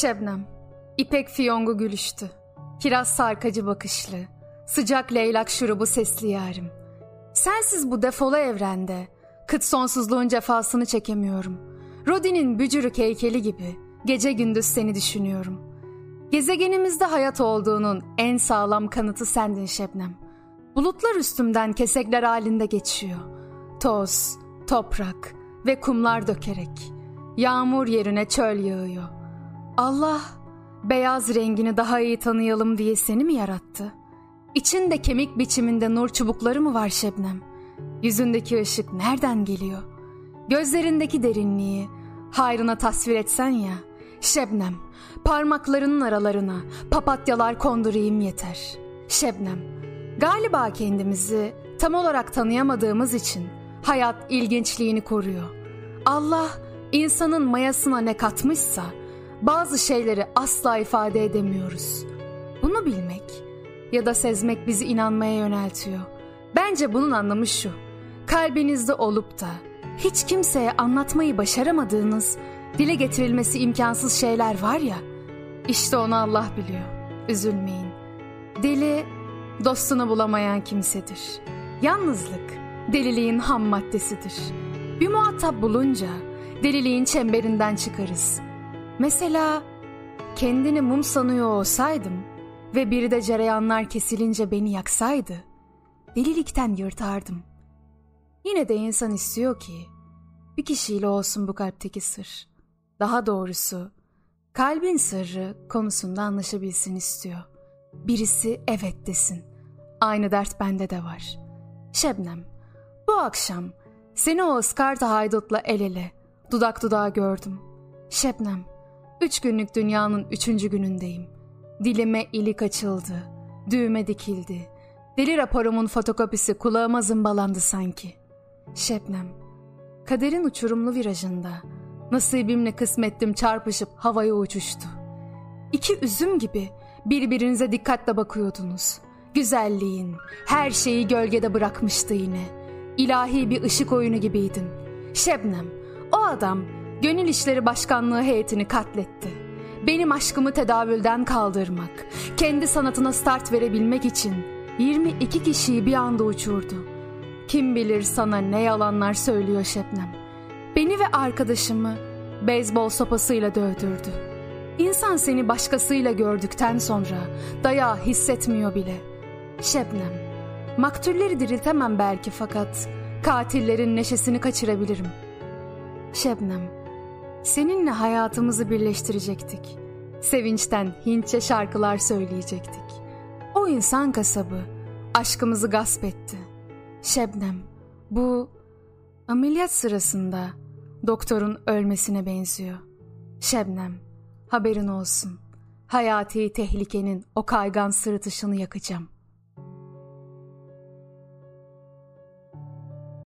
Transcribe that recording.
Şebnem, ipek fiyongu gülüştü. Kiraz sarkacı bakışlı, sıcak leylak şurubu sesli yarim. Sensiz bu defolu evrende, kıt sonsuzluğun cefasını çekemiyorum. Rodin'in bücürük heykeli gibi gece gündüz seni düşünüyorum. Gezegenimizde hayat olduğunun en sağlam kanıtı sendin Şebnem. Bulutlar üstümden kesekler halinde geçiyor. Toz, toprak ve kumlar dökerek. Yağmur yerine çöl yağıyor. Allah beyaz rengini daha iyi tanıyalım diye seni mi yarattı? İçinde kemik biçiminde nur çubukları mı var Şebnem? Yüzündeki ışık nereden geliyor? Gözlerindeki derinliği hayrına tasvir etsen ya. Şebnem, parmaklarının aralarına papatyalar kondurayım yeter. Şebnem, galiba kendimizi tam olarak tanıyamadığımız için hayat ilginçliğini koruyor. Allah insanın mayasına ne katmışsa bazı şeyleri asla ifade edemiyoruz. Bunu bilmek ya da sezmek bizi inanmaya yöneltiyor. Bence bunun anlamı şu. Kalbinizde olup da hiç kimseye anlatmayı başaramadığınız, dile getirilmesi imkansız şeyler var ya. İşte onu Allah biliyor. Üzülmeyin. Deli dostunu bulamayan kimsedir. Yalnızlık deliliğin ham maddesidir. Bir muhatap bulunca deliliğin çemberinden çıkarız. Mesela kendini mum sanıyor olsaydım ve biri de cereyanlar kesilince beni yaksaydı, delilikten yırtardım. Yine de insan istiyor ki bir kişiyle olsun bu kalpteki sır. Daha doğrusu kalbin sırrı konusunda anlaşabilsin istiyor. Birisi evet desin. Aynı dert bende de var. Şebnem, bu akşam seni o ıskarta haydutla el ele, dudak dudağa gördüm. Şebnem, üç günlük dünyanın üçüncü günündeyim. Dilime ilik açıldı, düğme dikildi. Deli raporumun fotokopisi kulağıma zımbalandı sanki. Şebnem, kaderin uçurumlu virajında nasibimle kısmettim çarpışıp havaya uçuştu. İki üzüm gibi birbirinize dikkatle bakıyordunuz. Güzelliğin her şeyi gölgede bırakmıştı yine. İlahi bir ışık oyunu gibiydin. Şebnem, o adam gönül işleri başkanlığı heyetini katletti. Benim aşkımı tedavülden kaldırmak, kendi sanatına start verebilmek için 22 kişiyi bir anda uçurdu. Kim bilir sana ne yalanlar söylüyor Şebnem. Beni ve arkadaşımı beyzbol sopasıyla dövdürdü. İnsan seni başkasıyla gördükten sonra dayağı hissetmiyor bile. Şebnem, maktulleri diriltemem belki fakat katillerin neşesini kaçırabilirim. Şebnem, seninle hayatımızı birleştirecektik. Sevinçten Hintçe şarkılar söyleyecektik. O insan kasabı aşkımızı gasp etti. Şebnem, bu ameliyat sırasında doktorun ölmesine benziyor. Şebnem, haberin olsun. Hayati tehlikenin o kaygan sırıtışını yakacağım.''